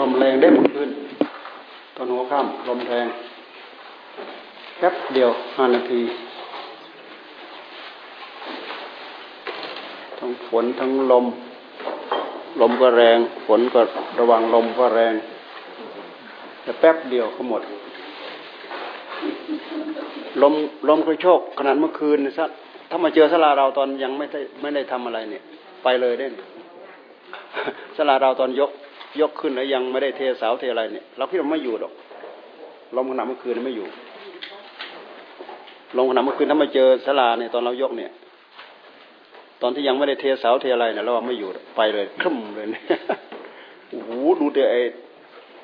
ลมแรงได้หมดขึ้น ตอนหัวค่ำลมแรงแป๊บเดียวห้านาที ทั้งฝนทั้งลม ลมก็แรง ฝนก็ระวังลมก็แรงแต่แป๊บเดียวก็หมด ลมลมกระโชกขนาดเมื่อคืนสักถ้ามาเจอสลาเราตอนยังไม่ได้ไม่ได้ทำอะไรเนี่ย ไปเลยได้สลาเราตอนยก ยกขึ้นแล้วยังไม่ได้เทเสาเทอะไรเนี่ยเราคิดว่าไม่อยู่หรอกลมขณะเมื่อคืนไม่อยู่ลมขณะเมื่อคืนถ้ามาเจอสลาเนี่ยตอนเรายกเนี่ย ตอนที่ยังไม่ได้เทเสาเทอะไรเนี่ยเราไม่อยู่ไปเลยครึ่มเลยเนี่ยโอ้โหดูเดี๋ยวไอ้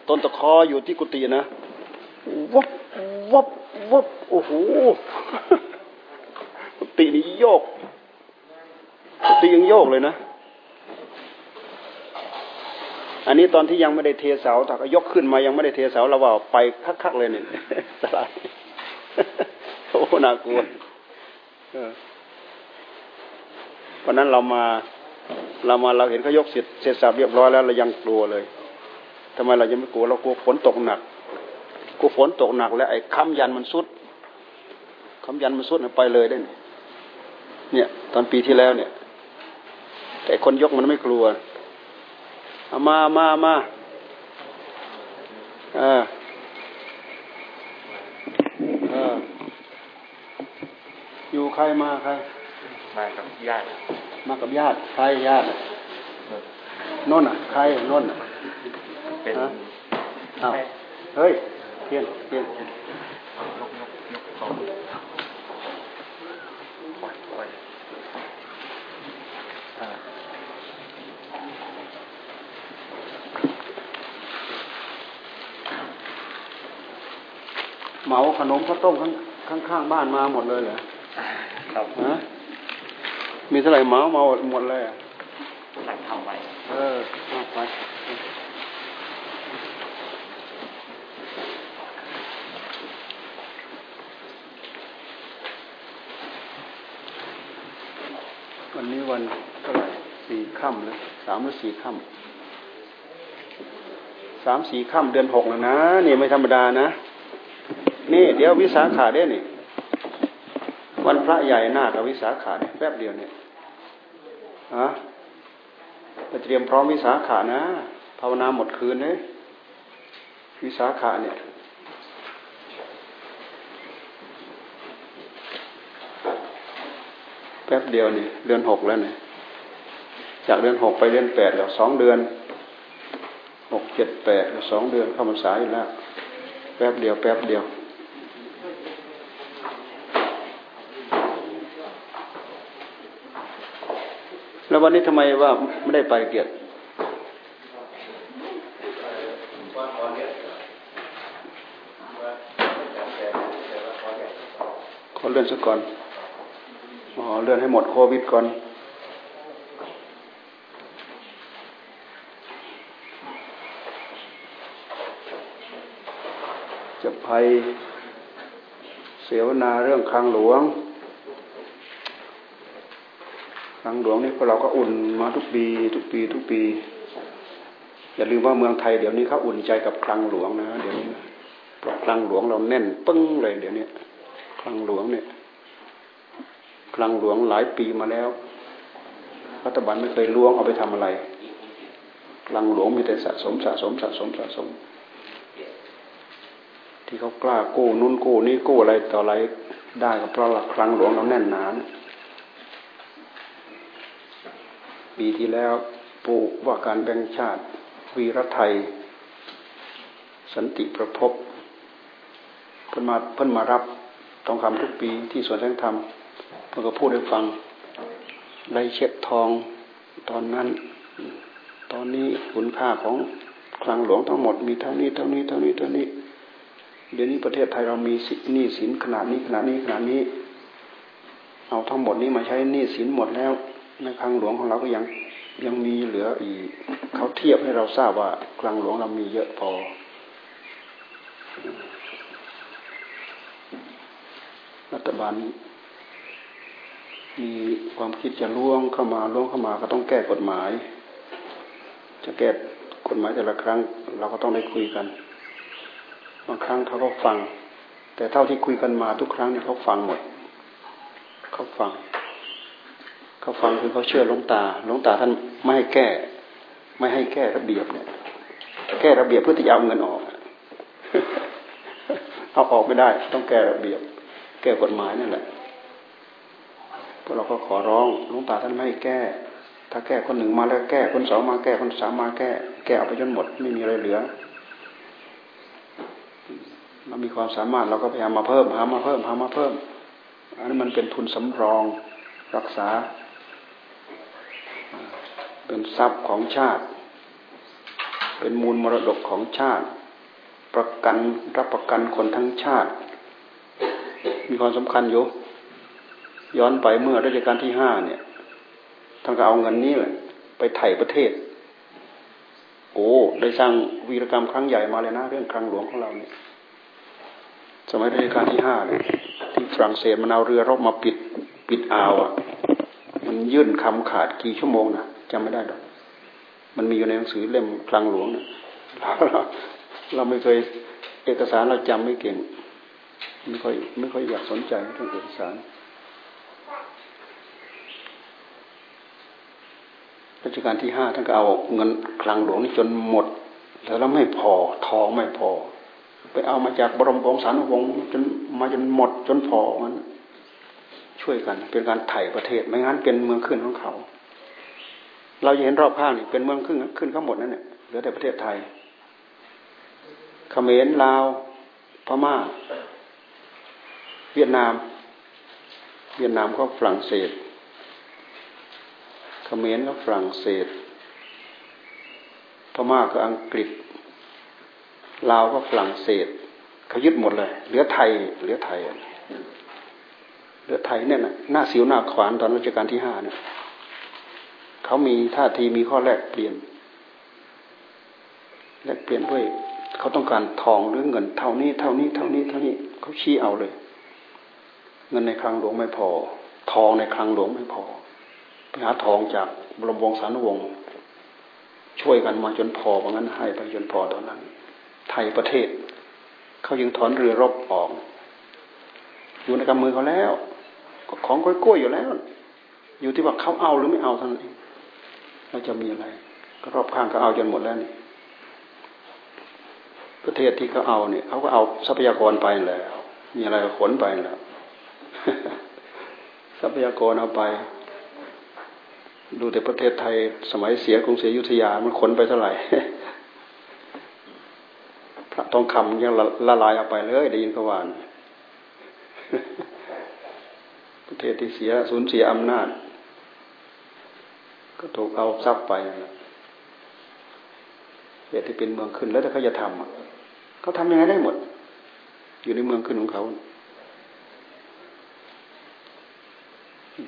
ต้นตะคออยู่ที่กุฏินะวับวับวับโอ้โหกุฏินี่โยกกุฏิยังโยกเลยนะ อันนี้ตอนที่ยังไม่ได้เทเสาถ้าก็ยกขึ้นมายังไม่ได้เทเสาเราว่าไปคักๆเลยเนี่ยสลายโอ้น่ากลัวเพราะนั้นเรามาเรามาเราเห็นเขายกเสร็จเสร็จสับเรียบร้อยแล้วเรายังกลัวเลยทำไมเรายังไม่กลัวเรากลัวฝนตกหนักกลัวฝนตกหนัก แล้วไอ้ค้ำยันมันสุดค้ำยันมันสุดไปเลยได้เนี่ย ตอนปีที่แล้วเนี่ย แต่คนยกมันไม่กลัว เอามามามาเออเอออยู่ใครมาใคร มากับญาติ มากับญาติ ใครญาตินนอะ ใครนนอะเป็นฮะอ้าวเฮ้ยเพียนเพียน ยกยกยกสองปล่อยปล่อย อ่า เหมาขนมข้าวต้มข้างข้างข้างบ้านมาหมดเลยเหรอครับฮะมีเท่าไหร่เหมามาหมดเลยอะสั่งทำไว้เออเอาไปวันนี้วันเท่าไหร่สี่ค่ำแล้วสามหรือสี่ค่ำสามสี่ค่ำเดือนหกแล้วนะนี่ไม่ธรรมดานะ นี่เดี๋ยววิสาขาได้นี่วันพระใหญ่หน้ากับวิสาขาเนี่ยแป๊บเดียวเนี่ยฮะไปเตรียมพร้อมวิสาขานะภาวนาหมดคืนเลยวิสาขาเนี่ยแป๊บเดียวนี่เดือนหกแล้วเนี่ยจากเดือนหกไปเดือนแปดแล้วสองเดือนหกเจ็ดแปดสองเดือนเข้ามาสายอยู่แล้ว แป๊บเดียว แป๊บเดียว แล้ววันนี้ทำไมว่าไม่ได้ไปเกียรติขอเลื่อนสักก่อนอ๋อเลื่อนให้หมดโควิดก่อนจะภัยเสวนาเรื่องคลังหลวง คลังหลวงนี่พวกเราก็อุ่นมาทุกปี ทุกปี ทุกปี อย่าลืมว่าเมืองไทยเดี๋ยวนี้เขาอุ่นใจกับคลังหลวงนะ เดี๋ยวนี้เพราะคลังหลวงเราแน่นปึ้งเลยเดี๋ยวนี้คลังหลวงเนี่ยคลังหลวงหลายปีมาแล้ว รัฐบาลไม่เคยล้วงเอาไปทำอะไรคลังหลวงมีแต่สะสมสะสมสะสมสะสม ที่เขากล้ากู้นู้นกู้นี่กู้อะไรต่ออะไรได้ก็เพราะหลักคลังหลวงเราแน่นหนานะ ปีที่แล้วปู่ว่าการแบ่งชาติ วีรไทย สันติประพบเพิ่นมาเพิ่นมารับทองคำทุกปีที่สวนแสงธรรมเพิ่นก็พูดให้ฟังได้เช็ดทองตอนนั้น ตอนนี้คุณค่าของคลังหลวงทั้งหมดมีเท่านี้เท่านี้เท่านี้เท่านี้ เดี๋ยวนี้ประเทศไทยเรามีหนี้สินขนาดนี้ขนาดนี้ขนาดนี้ เอาทั้งหมดนี้มาใช้หนี้สินหมดแล้ว ในคลังหลวงของเราก็ยังยังมีเหลืออีกเขาเทียบให้เราทราบว่าคลังหลวงเรามีเยอะพอ รัฐบาลมีความคิดจะล่วงเข้ามาล่วงเข้ามาก็ต้องแก้กฎหมาย จะแก้กฎหมายแต่ละครั้ง เราก็ต้องได้คุยกันบางครั้งเขาก็ฟัง แต่เท่าที่คุยกันมาทุกครั้งเนี่ยเขาฟังหมดเขาฟัง เขาฟังคือเขาเชื่อหลวงตาหลวงตาท่านไม่ให้แก้ ไม่ให้แก้ระเบียบเนี่ย แก้ระเบียบเพื่อที่จะเอาเงินออก เอาออกไม่ได้ ต้องแก้ระเบียบ แก้กฎหมายนั่นแหละพวกเราก็ขอร้องหลวงตาท่านไม่ให้แก้ ถ้าแก้คนหนึ่งมาแล้วแก้คนสองมาแก้คนสามมาแก้ แก้เอาไปจนหมดไม่มีอะไรเหลือเรามีความสามารถเราก็พยายามมาเพิ่มหามาเพิ่มหามาเพิ่มอันนี้มันเป็นทุนสำรองรักษา เป็นทรัพย์ของชาติ เป็นมูลมรดกของชาติ ประกันรับประกันคนทั้งชาติ มีความสำคัญอยู่ย้อนไปเมื่อรัชกาลที่ห้าเนี่ยท่านก็เอาเงินนี้แหละไปไถ่ประเทศ โอ้ ได้สร้างวีรกรรมครั้งใหญ่มาเลยนะ เรื่องครั้งหลวงของเราเนี่ย สมัยรัชกาลที่ห้าเนี่ยที่ฝรั่งเศสมันเอาเรือรบมาปิดปิดอ่าวอะ มันยื่นคำขาดกี่ชั่วโมงนะ จำไม่ได้หรอกมันมีอยู่ในหนังสือเล่มคลังหลวงเนี่ยเราไม่เคยเอกสารเราจำไม่เก่ง ไม่ค่อยไม่ค่อยอยากสนใจเรื่องเอกสารรัชกาลที่ห้าท่านก็เอาเงินคลังหลวงนี่จนหมด แล้วไม่พอทองไม่พอ ไปเอามาจากบรมวงศานุวงศ์จนมาจนหมดจนพอมันช่วยกัน เป็นการไถ่ประเทศไม่งั้นเป็นเมืองขึ้นของเขา เราจะเห็นรอบข้างนี่เป็นเมืองขึ้นขึ้นทั้งหมดนั่นเนี่ยเหลือแต่ประเทศไทยเขมรลาวพม่า เวียดนาม เวียดนามก็ฝรั่งเศสเขมรก็ฝรั่งเศส พม่าก็อังกฤษ ลาวก็ฝรั่งเศสเขายึดหมดเลย เหลือไทย เหลือไทย เหลือไทยเนี่ยนะหน้าสิวหน้าขวานตอนรัชกาลที่ห้าเนี่ย เขามีท่าทีมีข้อแลกเปลี่ยน แลกเปลี่ยนด้วย เขาต้องการทองหรือเงินเท่านี้ เท่านี้เท่านี้เท่านี้เขาชี้เอาเลย เงินในคลังหลวงไม่พอ ทองในคลังหลวงไม่พอไปหาทองจากบรมวงศานุวงศ์ช่วยกันมาจนพอเพราะงั้นให้ไปจนพอตอนนั้น ไทยประเทศ เขายังถอนเรือรบออก อยู่ในกำมือเขาแล้ว ของก้อยๆอยู่แล้ว อยู่ที่ว่าเขาเอาหรือไม่เอาเท่านั้นเอง เราจะมีอะไรก็รอบข้างก็เอาจนหมดแล้วนี่ประเทศที่เขาเอาเนี่ยเขาก็เอาทรัพยากรไปแล้ว มีอะไรขนไปแล้ว ทรัพยากรเอาไป ดูแต่ประเทศไทย สมัยเสียกรุงศรีอยุธยามันขนไปเท่าไหร่ทองคำยังละลายออกไปเลยได้ยินเขาว่าประเทศที่เสียสูญเสียอำนาจ ก็ถูกเอาทรัพย์ไปนะเหตุที่เป็นเมืองขึ้นแล้วถ้าเขาจะทำเขาทำยังไงได้หมด อยู่ในเมืองขึ้นของเขา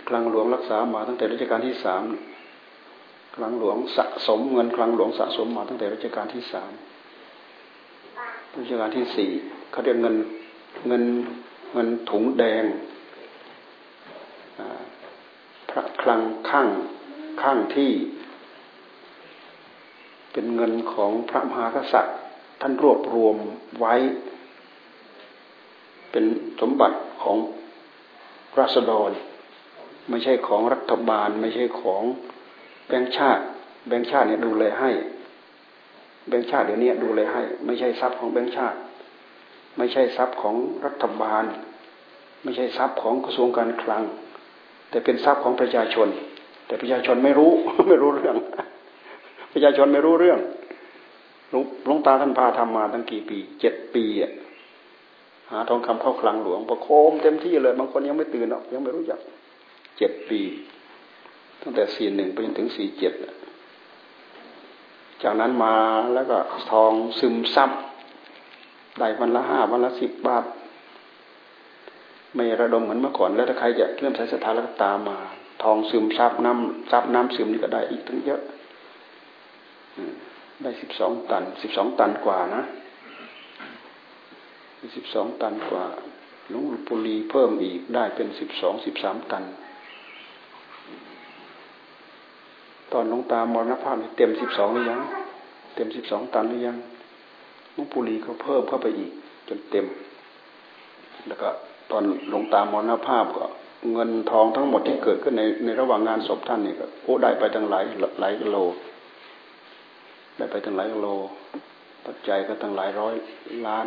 คลังหลวงรักษามาตั้งแต่รัชกาลที่สามคลังหลวงสะสมเงินคลังหลวงสะสมมาตั้งแต่รัชกาลที่สามรัชกาลที่สี่เขาเรียกเงินเงินเงินถุงแดงพระคลังข้าง ข้างที่ เป็นเงินของพระมหากษัตริย์ ท่านรวบรวมไว้ เป็นสมบัติของราษฎร ไม่ใช่ของรัฐบาล ไม่ใช่ของแบงค์ชาติ แบงค์ชาติเนี่ยดูแลให้ แบงค์ชาติเดี๋ยวนี้ดูเลให้ ไม่ใช่ทรัพย์ของแบงค์ชาติ ไม่ใช่ทรัพย์ของรัฐบาล ไม่ใช่ทรัพย์ของกระทรวงการคลัง แต่เป็นทรัพย์ของประชาชน แต่ประชาชนไม่รู้ไม่รู้เรื่อง ประชาชนไม่รู้เรื่องหลวงตาท่านพาทำมาตั้งกี่ปีเจ็ดปีอะหาทองคำเข้าคลังหลวงประโคมเต็มที่เลยบางคนยังไม่ตื่นหรอกยังไม่รู้จักเจ็ดปี ตั้งแต่สี่หนึ่งไปจนถึงสี่เจ็ดจากนั้นมาแล้วก็ทองซึมซับได้วันละห้าวันละสิบบาท ไม่ระดมเหมือนเมื่อก่อนแล้วถ้าใครจะเริ่มใช้สถานแล้วก็ตามมา ทองซึมซับน้ำซับน้ำซึมนี่ก็ได้อีกตั้งเยอะได้สิบสองตันสิบสองตันกว่านะสิบสองตันกว่าหลวงปุรีเพิ่มอีกได้เป็นสิบสองสิบสามตัน ตอนหลวงตามรณภาพเต็มสิบสองหรือยัง เต็มสิบสองตันหรือยังลุงปุรีเขาเพิ่มเข้าไปอีกจนเต็ม แล้วก็ตอนหลวงตามรณภาพก็ เงินทองทั้งหมดที่เกิดขึ้นในในระหว่างงานศพท่านเนี่ยก็โอ้ได้ไปตั้งหลายหลายกิโล ได้ไปตั้งหลายกิโล ปัจจัยก็ตั้งหลายร้อยล้าน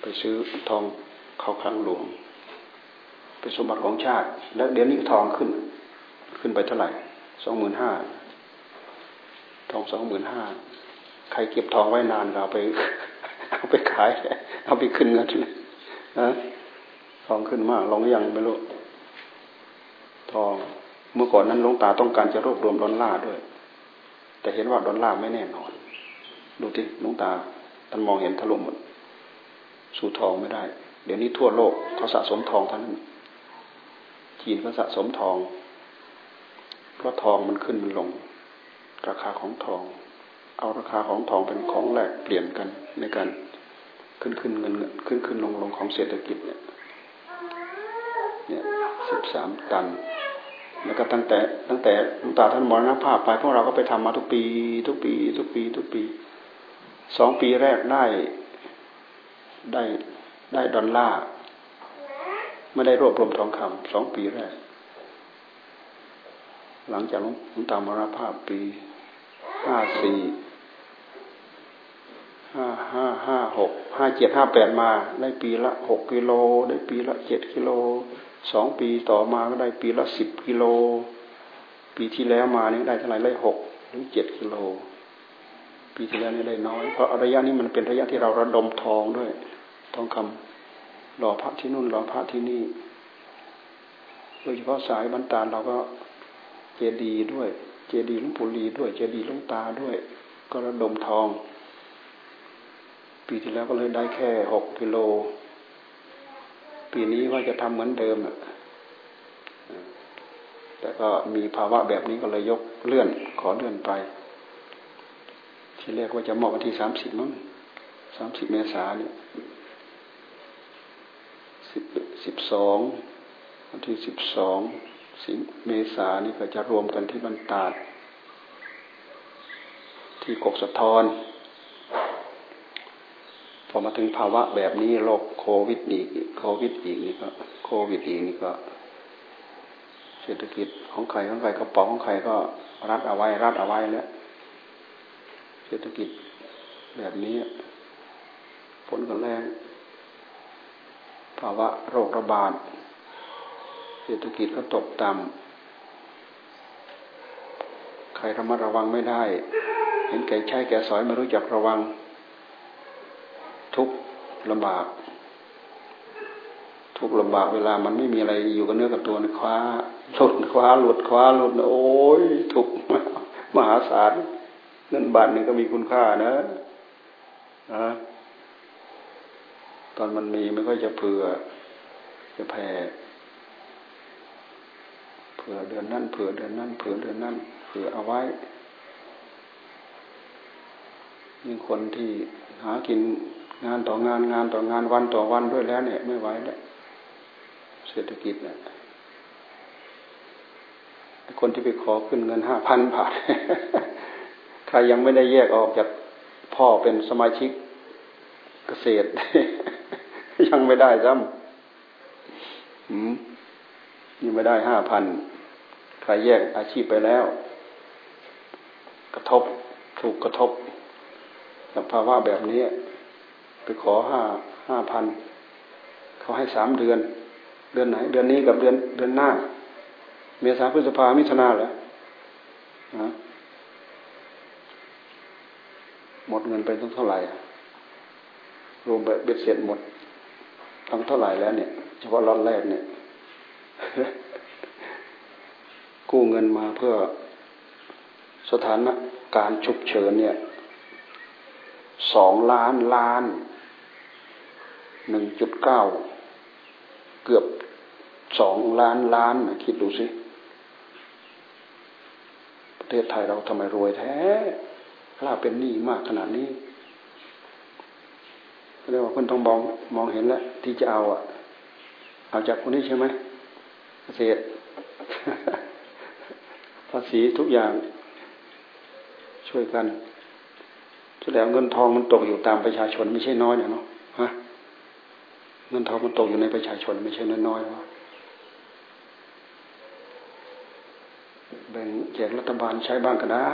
ไปซื้อทองเข้าคลังหลวง เป็นสมบัติของชาติ แล้วเดี๋ยวนี้ทองขึ้น ขึ้นไปเท่าไหร่สองหมื่นห้าทองสองหมื่นห้าใครเก็บทองไว้นานเอาไป เอาไปขาย เอาไปขึ้นเงินนะ ทองขึ้นมากลองยังไม่รู้ทอง เมื่อก่อนนั้นหลวงตาต้องการจะรวบรวมดอลลาร์ด้วย แต่เห็นว่าดอลลาร์ไม่แน่นอน ดูที่หลวงตาท่านมองเห็นถล่มหมด สู่ทองไม่ได้ เดี๋ยวนี้ทั่วโลกเขาสะสมทองทั้งนั้นจีนก็สะสมทอง เพราะทองมันขึ้นมันลง ราคาของทอง เอาราคาของทองเป็นของแลกเปลี่ยนกันในการขึ้นขึ้นเงินขึ้นขึ้นลงลงของเศรษฐกิจเนี่ย เนี่ยสิบสามตัน แล้วก็ตั้งแต่ตั้งแต่หลวงตาท่านมรณภาพไปพวกเราก็ไปทำมาทุกปี ทุกปี ทุกปี ทุกปี สองปีแรกได้ได้ได้ดอลลาร์ไม่ได้รวบรวมทองคำสองปีแรก หลังจากหลวงตามรณภาพปีห้าสี่ห้าห้าห้าหกห้าเจ็ดห้าแปดมา ได้ปีละหกกิโล ได้ปีละเจ็ดกิโล สองปีต่อมาก็ได้ปีละสิบกิโล ปีที่แล้วมานี่ได้เท่าไหร่ได้หกหรือเจ็ดกิโล ปีที่แล้วนี่ได้น้อย เพราะระยะนี้มันเป็นระยะที่เราระดมทองด้วย ทองคำหล่อพระที่นู่นหล่อพระที่นี่ โดยเฉพาะสายบรรดาเราก็เจดีด้วย เจดีลุงปุรีด้วย เจดีลุงตาด้วย ก็ระดมทอง ปีที่แล้วก็เลยได้แค่หกกิโล ปีนี้ว่าจะทำเหมือนเดิมแต่ก็มีภาวะแบบนี้ก็เลยยกเลื่อน ขอเลื่อนไป ที่เรียกว่าจะมอบวันที่สามสิบมั้งสามสิบเมษาเนี่ยสิบสิบสองวันที่สิบสองสิงเมษานี่ก็จะรวมกันที่บรรดาดที่กกสะทอน มาถึงภาวะแบบนี้โรคโควิดอีกโควิดอีกนี่ก็โควิดอีกนี่ก็ เศรษฐกิจของใครของใครกระเป๋าของใครก็รัดเอาไว้รัดเอาไว้แล้วเศรษฐกิจแบบนี้ผลก็แรงภาวะโรคระบาดเศรษฐกิจก็ตกต่ำใครระมัดระวังไม่ได้ เห็นแก่ใช้แก่สอยไม่รู้จักระวัง ทุกลำบาก ทุกลำบากเวลามันไม่มีอะไรอยู่กับเนื้อกับตัวคว้าหลุดคว้าหลุดคว้าหลุดโอ้ยทุกมหาศาลเงินบาทหนึ่งก็มีคุณค่านะนะตอนมันมีไม่ค่อยจะเผื่อ จะแผ่เผื่อเดือนนั้นเผื่อเดือนนั้นเผื่อเดือนนั้นเผื่อเอาไว้ยิ่งคนที่หากิน งานต่องานงานต่องานวันต่อวันด้วยแล้ว เนี่ย ไม่ไหวแล้วเศรษฐกิจเนี่ยคนที่ไปขอขึ้นเงินห้าพันบาทใครยังไม่ได้แยกออกจากพ่อเป็นสมาชิกเกษตร ยังไม่ได้ซ้ำยังไม่ได้ห้าพันใครแยกอาชีพไปแล้ว กระทบถูกกระทบกับภาวะแบบนี้ ไปขอห้าห้าพันเขาให้สามเดือน เดือนไหน เดือนนี้กับเดือนเดือนหน้า เมษาพฤษภามิถุนาเหรอนะหมดเงินไปต้องเท่าไหร่รวมเบ็ดเสร็จหมดทั้งเท่าไหร่แล้วเนี่ยเฉพาะรอดแรกเนี่ย กู้เงินมาเพื่อสถานการฉุกเฉินเนี่ย สองล้านล้านหนึ่งจุดเก้าเกือบสองล้านล้านคิดดูสิ ประเทศไทยเราทำไมรวยแท้ถ้าเป็นหนี้มากขนาดนี้เรียกว่าคนต้องมองมองเห็นแล้วที่จะเอาอะ เอาจากคนนี้ใช่ไหมเกษตรภาษีทุกอย่างช่วยกัน แสดงเงินทองมันตกอยู่ตามประชาชนไม่ใช่น้อยเนาะฮะเงินทองมันตกอยู่ในประชาชนไม่ใช่น้อยๆวะแบ่งแจกรัฐบาลใช้บ้างก็ได้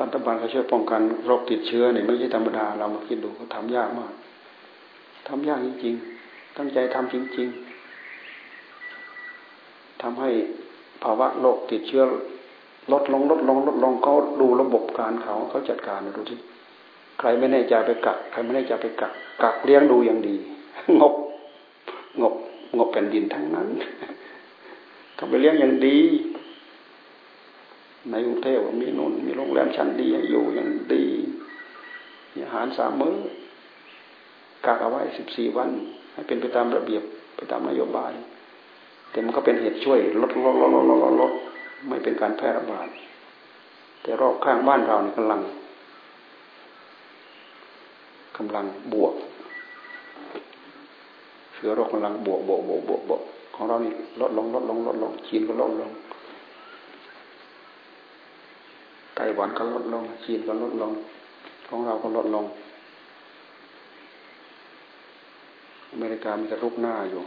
รัฐบาลเขาช่วยป้องกันโรคติดเชื้อเนี่ยไม่ใช่ธรรมดา เรามาคิดดูเขาทำยากมากทำยากจริงๆ ตั้งใจทำจริง ๆทำให้ภาวะโรคติดเชื้อ ลดลงลดลงลดลงเขาดูระบบการเขาเขาจัดการดูที่ใครไม่แน่ใจไปกักใครไม่แน่ใจไปกักกักเลี้ยงดูอย่างดี งบ งบ งบแผ่นดินทั้งนั้นเขาไปเลี้ยงอย่างดี ในกรุงเทพมีนุ่นมีโรงแรมชั้นดีอยู่อย่างดีมีอาหารสามมื้อกักเอาไว้สิบสี่วัน ให้เป็นไปตามระเบียบไปตามนโยบาย แต่มันก็เป็นเหตุช่วยลดลดลดลดลดลด ไม่เป็นการแพร่ระบาด แต่รอบข้างบ้านเรานี่กำลังกำลังบวก เชื้อโรคกำลังบวกบวกบวกบวกบวกของเรานี่ลดลงลดลงลดลงจีนก็ลดลงไต้หวันก็ลดลงจีนก็ลดลง ของเราก็ลดลงอเมริกามันจะรุกหน้าอยู่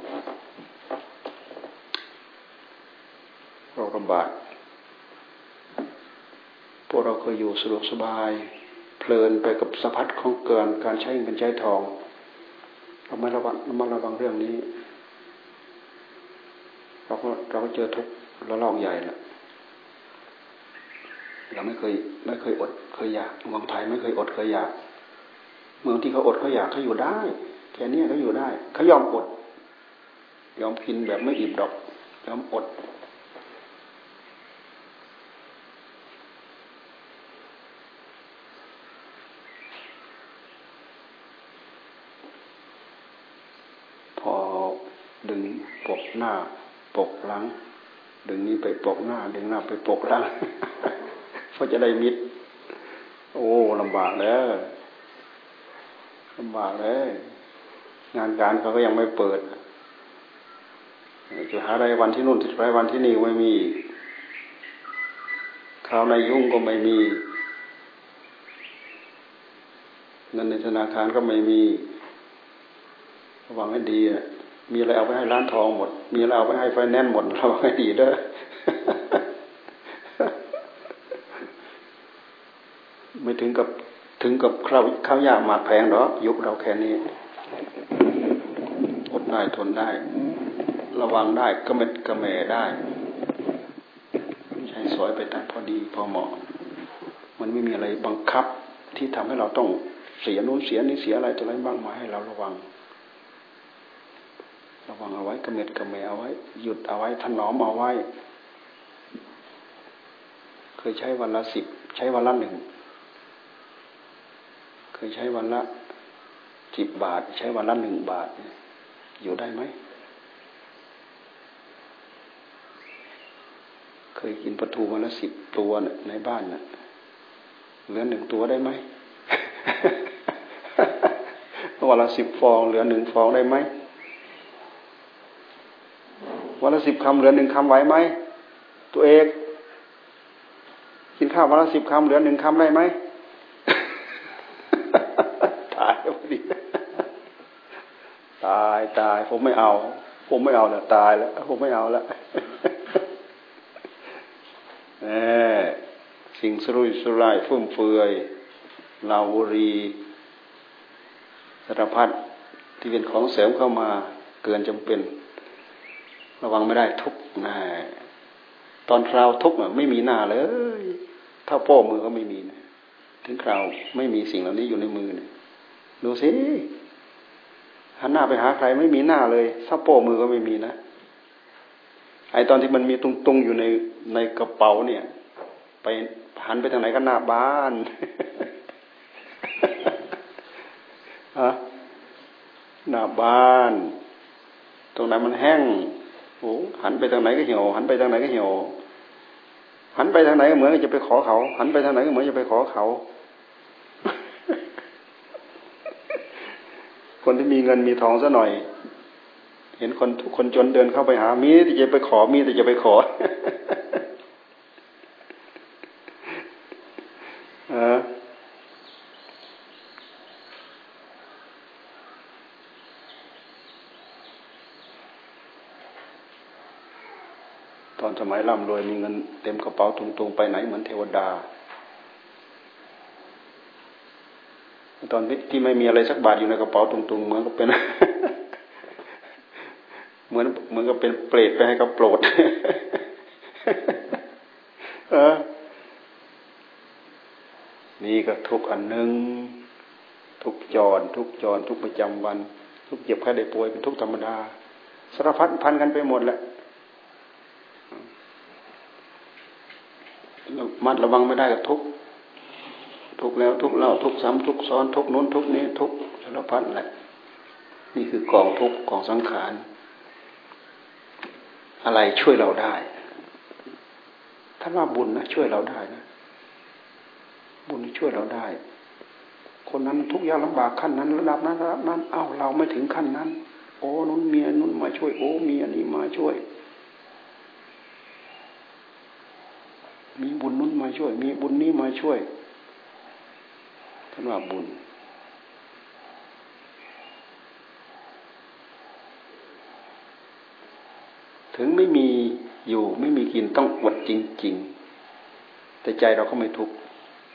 โรคระบาดพวกเราเคยอยู่สะดวกสบาย เพลินไปกับสะพัดของเกินการใช้เงินใช้ทองเราไม่ระวังเราไม่ระวังเรื่องนี้เราก็เราก็เจอทุกระลอกใหญ่แล้วเราไม่เคยไม่เคยอดเคยอยากเมืองไทยไม่เคยอดเคยอยากเมืองที่เขาอดเขาอยากเขาอยู่ได้แค่นี้เขาอยู่ได้เขายอมอด ยอมกินแบบไม่อิ่มดอก ยอมอด พอดึง ปกหน้า ปกหลัง ดึงนี้ไปปกหน้า ดึงหน้าไปปกหลังเพราะจะได้มิด โอ้ลำบากแล้วลำบากเลยงานการเขาก็ยังไม่เปิดจะหารายวันที่นู่นรายวันที่นี่ไม่มีข่าวในยุ่งก็ไม่มีเงินในธนาคารก็ไม่มีระวังให้ดีอะ มีอะไรเอาไปให้ร้านทองหมด มีอะไรเอาไปให้ไฟแนนซ์หมดเระวังให้ดีเด้อไม่ถึงกับถึงกับข้าวข้าวยากหมากแพงหรอกยุคเราแค่นี้อดได้ทนได้ ระวังได้ก็เม็ดกระเมได้ใช้สวยไปตามพอดีพอเหมาะ มันไม่มีอะไรบังคับที่ทำให้เราต้องเสียนู้นเสียนี้เสียอะไรตัวอะไรบ้างมาให้เราระวัง ระวังเอาไว้กระเม็ดกระเมเอาไว้ หยุดเอาไว้ถนอมเอาไว้ เคยใช้วันละสิบใช้วันละหนึ่งเคยใช้วันละสิบบาท ใช้วันละหนึ่งบาท อยู่ได้ไหมเคยกินปลาทูวันละสิบตัวในบ้านนะ่ะเหลือหนึ่งตัวได้ไหมวันละสิบฟอง เหลือหนึ่งฟองได้ไหม วันละสิบคำเหลือหนึ่งคำไหวไหมตัวเอกกินข้าววันละสิบคำเหลือหนึ่งคำได้ไหมตายพอดีตายตาย ผมไม่เอา ผมไม่เอาแล้วตายแล้วผมไม่เอาแล้วแหมสิ่งสรุยสุรายฟุ่มเฟือยลาวรีสารพัดที่เป็นของเสริมเข้ามาเกินจำเป็น ระวังไม่ได้ทุกน่ตอนคราวทุกไม่มีหน้าเลย ถ้าโป้มือก็ไม่มีนะถึงคราวไม่มีสิ่งเหล่านี้อยู่ในมือเนี่ยดูสิหันหน้าไปหาใครไม่มีหน้าเลยถ้าโป้มือก็ไม่มีนะไอตอนที่มันมีตุงๆอยู่ในในกระเป๋าเนี่ย ไปหันไปทางไหนก็หน้าบ้านฮะหน้าบ้าน ตรงนั้นมันแห้ง โอ้หันไปทางไหนก็เหี่ยว หันไปทางไหนก็เหี่ยว หันไปทางไหนก็เหมือนจะไปขอเขา หันไปทางไหนก็เหมือนจะไปขอเขา คนที่มีเงินมีทองซะหน่อย เห็นคนทุกคนจนเดินเข้าไปหา มีแต่จะไปขอ มีแต่จะไปขอ ตอนส มัยร่ำรวยมีเงินเต็มกระเป๋าตุงๆไปไหนเหมือนเทวดา ตอนที่ไม่มีอะไรสักบาทอยู่ในกระเป๋าตุงๆเหมือนกับเป็น เหมือนเหมือนกับเป็นเปรตไปให้กับโปรดเออนี่ก็ทุกอันหนึ่งทุกจร ทุกจร ทุกประจำวัน ทุกเจ็บแค่ได้ป่วยเป็นทุกธรรมดาสารพัดพันกันไปหมดแหละ มัดระวังไม่ได้กับทุกทุกแล้วทุกเล่าทุกซ้ำทุกซ้อนทุกนู้นทุกนี้ทุกสารพัดแหละนี่คือกองทุกกองสังขารอะไรช่วยเราได้ท่านว่าบุญนะช่วยเราได้นะ บุญช่วยเราได้ คนนั้นทุกยากลำบากขั้นนั้นระดับนั้นระดับนั้น เอ้าเราไม่ถึงขั้นนั้น โอ้นุนเมียนุนมาช่วย โอ้เมียนี่มาช่วย มีบุญนุนมาช่วย มีบุญนี้มาช่วยท่านว่าบุญ ถึงไม่มีอยู่ไม่มีกินต้องอดจริง ๆ แต่ใจเราก็ไม่ทุกข์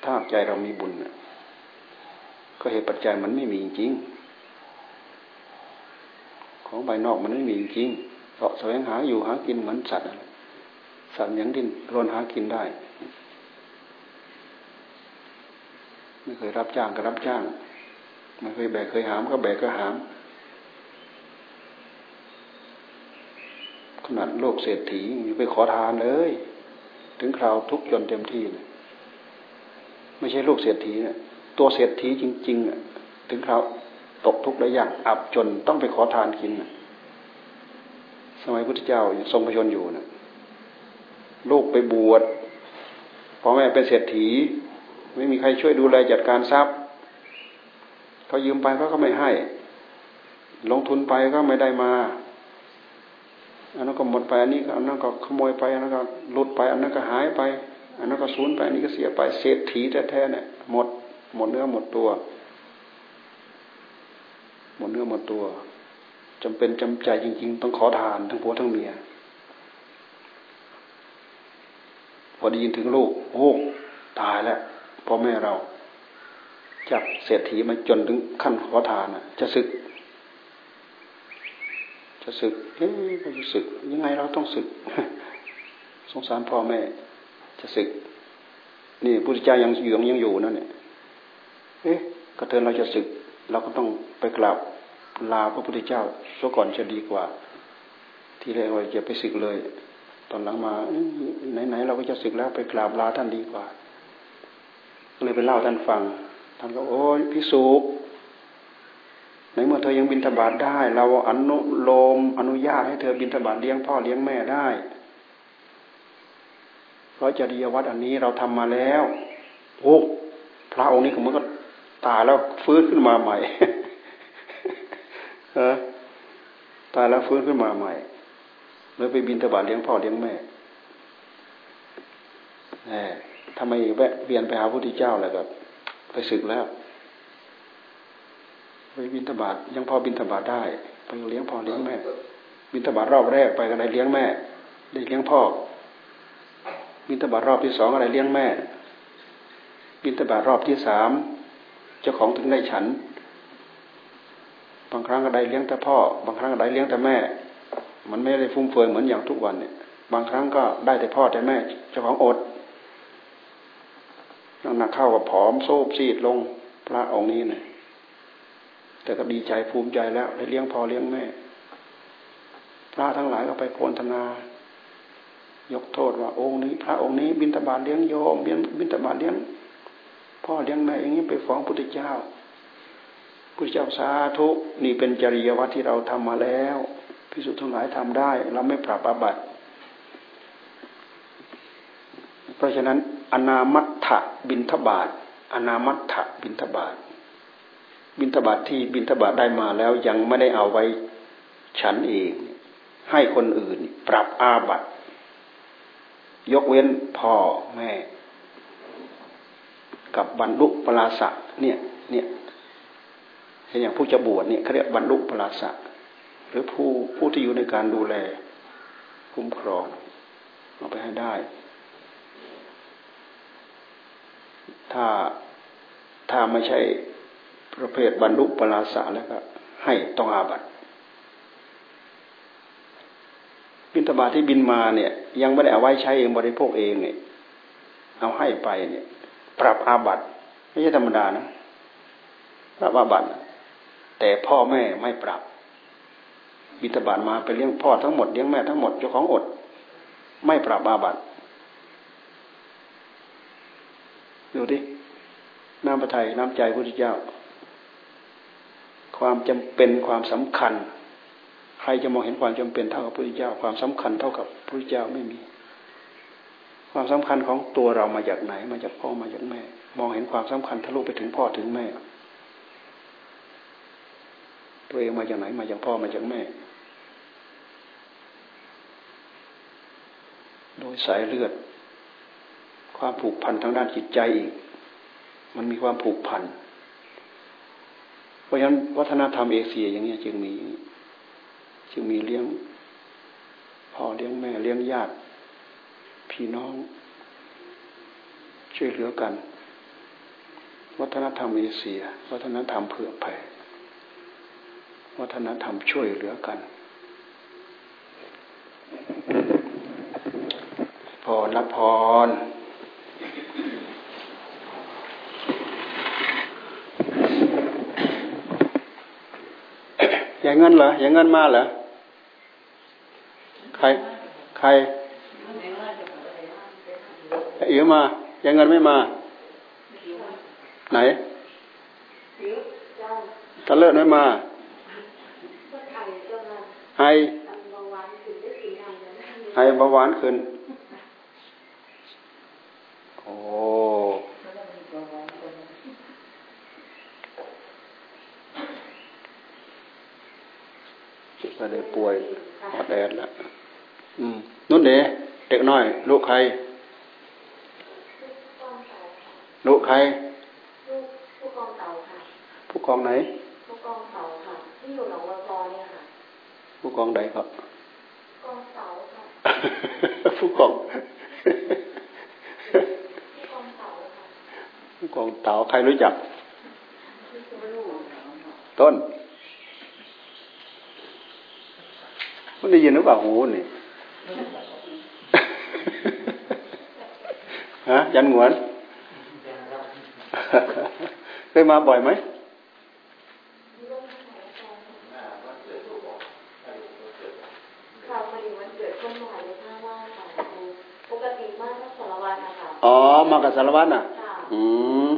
ถ้าใจเรามีบุญก็เหตุปัจจัยมันไม่มีจริงของภายนอกมันไม่มีจริงเสาะแสวงหาอยู่หากินเหมือนสัตว์ สัตว์ย่างดิ้นรนหากินได้ ไม่เคยรับจ้างก็รับจ้าง ไม่เคยแบกเคยหามก็แบกก็หาม ขนาดโลกเศรษฐีอยู่ไปขอทานเลย ถึงคราวทุกจนเต็มที่เลยไม่ใช่โลกเศรษฐีเนี่ยตัวเศรษฐีจริงๆอะถึงคราวตกทุกข์ได้ยากอับจนต้องไปขอทานกิน สมัยพุทธเจ้าทรงพระชนอยู่นะ ลูกไปบวชพ่อแม่เป็นเศรษฐี ไม่มีใครช่วยดูแลจัดการทรัพย์เขายืมไปเขาก็ไม่ให้ ลงทุนไปก็ไม่ได้มา อันนั้นก็หมดไปอันนี้อันนั้นก็ขโมยไปอันนั้นก็หลุดไป อันนั้นก็หายไป อันนั้นก็สูญไปอันนี้ก็เสียไปเศรษฐีแท้ๆเนี่ยหมด หมดเนื้อหมดตัว หมดเนื้อหมดตัวจำเป็นจำใจจริง ๆ ต้องขอทานทั้งผัวทั้งเมียพ อได้ยินถึงลูก โอ้ตายแล้วพ่อแม่เราจับเศรษฐีมาจนถึงขั้นขอทานอะ จะศึก จะศึกเอ๊ะจะศึก ยังไงเราต้องศึก สงสารพ่อแม่ จะศึก นี่พุทธเจ้ายังอยู่ยังอยู่นั่นเนี่ยเอ๊ะกระเทินเราจะศึก เราก็ต้องไปกราบลาพระพุทธเจ้าซะก่อนจะดีกว่า ที่แรกเราจะไปศึกเลย ตอนหลังมาไหนๆเราก็จะศึกแล้วไปกราบลาท่านดีกว่าก็เลยไปเล่าท่านฟัง ท่านก็โอ้ยพิสุในเมื่อเธอยังบินทบาทได้ เราอนุโลมอนุญาตให้เธอบินทบาทเลี้ยงพ่อเลี้ยงแม่ได้ เพราะจริยวัตรอันนี้เราทำมาแล้ว โอ้พระองค์นี้มันก็ตายแล้วฟื้นขึ้นมาใหม่เออตายแล้วฟื้นขึ้นมาใหม่ เลยไปบินทบาทเลี้ยงพ่อเลี้ยงแม่แหมทำไมแวะเวียนไปหาพระพุทธเจ้าแล้วก็ไปศึกแล้วไปบินทบาทยังพอบินทบาทได้ไปเลี้ยงพ่อเลี้ยงแม่ บินทบาทรอบแรกไปก็ได้เลี้ยงแม่ ได้เลี้ยงพ่อ บินทบาทรอบที่สองอะไรเลี้ยงแม่ บินทบาทรอบที่สามเจ้าของถึงได้ฉัน บางครั้งก็ได้เลี้ยงแต่พ่อ บางครั้งก็ได้เลี้ยงแต่แม่ มันไม่ได้ฟุ่มเฟือยเหมือนอย่างทุกวันเนี่ย บางครั้งก็ได้แต่พ่อแต่แม่เจ้าของอดนั่งนักเข้ากับผอมโซบซีดลงพระองค์นี้เนี่ยแต่ก็ดีใจภูมิใจแล้วได้เลี้ยงพ่อเลี้ยงแม่ พระทั้งหลายก็ไปโพนธนา ยกโทษว่าองค์นี้ พระองค์นี้บินตบาทเลี้ยงโยมบินตบาทเลี้ยง พ่อเลี้ยงแม่อย่างนี้ไปฟ้องพุทธเจ้าพุทธเจ้าสาธุนี่เป็นจริยวัตรที่เราทำมาแล้ว พิสุทธิ์ทั้งหลายทำได้ เราไม่ปรับอาบัติ เพราะฉะนั้น อนามัตถบินทบาทอนามัตถบินทบาทบินทบาทที่บินทบาทได้มาแล้วยังไม่ได้เอาไว้ฉันเอง ให้คนอื่น ปรับอาบัติยกเว้นพ่อแม่ กับบรรลุปราศะเนี่ยเนี่ยเห็นอย่างผู้จะบวชเนี่ยเขาเรียกบรรลุปราศะห รือผู้ผู้ที่อยู่ในการดูแล คุ้มครอง เอาไปให้ได้ ถ้าถ้าไม่ใช่ประเภทบรรลุปราสาแล้วก็ให้ต้องอาบัตบินตบาที่บินมาเนี่ย ยังไม่ได้เอาไว้ใช้เองบริโภคเองเนี่ยเอาให้ไปเนี่ย ปรับอาบัตไม่ใช่ธรรมดานะปรับอาบัตแต่พ่อแม่ไม่ปรับ บินตบาทมาไปเลี้ยงพ่อทั้งหมดเลี้ยงแม่ทั้งหมดเจ้าของอด ไม่ปรับอาบัตดูดิน้ำพระทัยน้ำใจพระพุทธเจ้า ความจำเป็นความสำคัญ ใครจะมองเห็นความจำเป็นเท่ากับพระพุทธเจ้า ความสำคัญเท่ากับพระพุทธเจ้าไม่มี ความสำคัญของตัวเรามาจากไหน มาจากพ่อมาจากแม่ มองเห็นความสำคัญทะลุไปถึงพ่อถึงแม่ตัวเองมาจากไหนมาจากพ่อมาจากแม่ ดยสายเลือด ความผูกพันทางด้านจิตใจอีก มันมีความผูกพัน เพราะฉะนั้นวัฒนธรรมเอเชียอย่างนี้จึงมี จึงมีเลี้ยงพ่อเลี้ยงแม่เลี้ยงญาติ พี่น้อง ช่วยเหลือกัน วัฒนธรรมเอเชีย วัฒนธรรมเผื่อแผ่วัฒนธรรมช่วยเหลือกัน พรละพร อย่างเงินเหรอ อย่างเงินมาเหรอ ใคร ใครอิ๋วมา อย่างเงินไม่มา ไหนตะเลิศไม่มาไอไอเบาหวานขึ้น โอ้ ก็เลยป่วยอดแอดแล้วอืมนุ่นเดเด็กน้อย ลูกใคร ลูกใคร ผู้กองเต่าค่ะ ผู้กองไหน ผู้กองเต่าค่ะที่อยู่หนองวัวซอเนี่ยค่ะ ผู้กองใดครับกองเต่าค่ะผู้กองผู้กองเต่าค่ะผู้กองเต๋าใครรู้จัก ต้น มันได้ยินหรือเปล่าหูนี่ฮะยันหงวนเคยมาบ่อยไหมค่ะพอดีวันเกิดคนบ่อยเลยค่ะว่าค่ะปกติมากก็สารวัตรนะคะอ๋อ มากับสารวัตรน่ะค่ะ อืม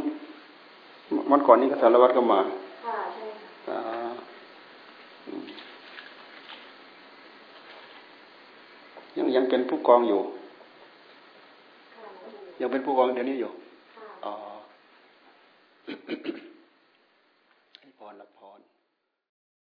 วันก่อนนี้ก็สารวัตรก็มา ค่ะใช่ค่ะ อ่าอืมยังยังเป็น ผู้กองอยู่ ยังเป็นผู้กองเดี๋ยวนี้อยู่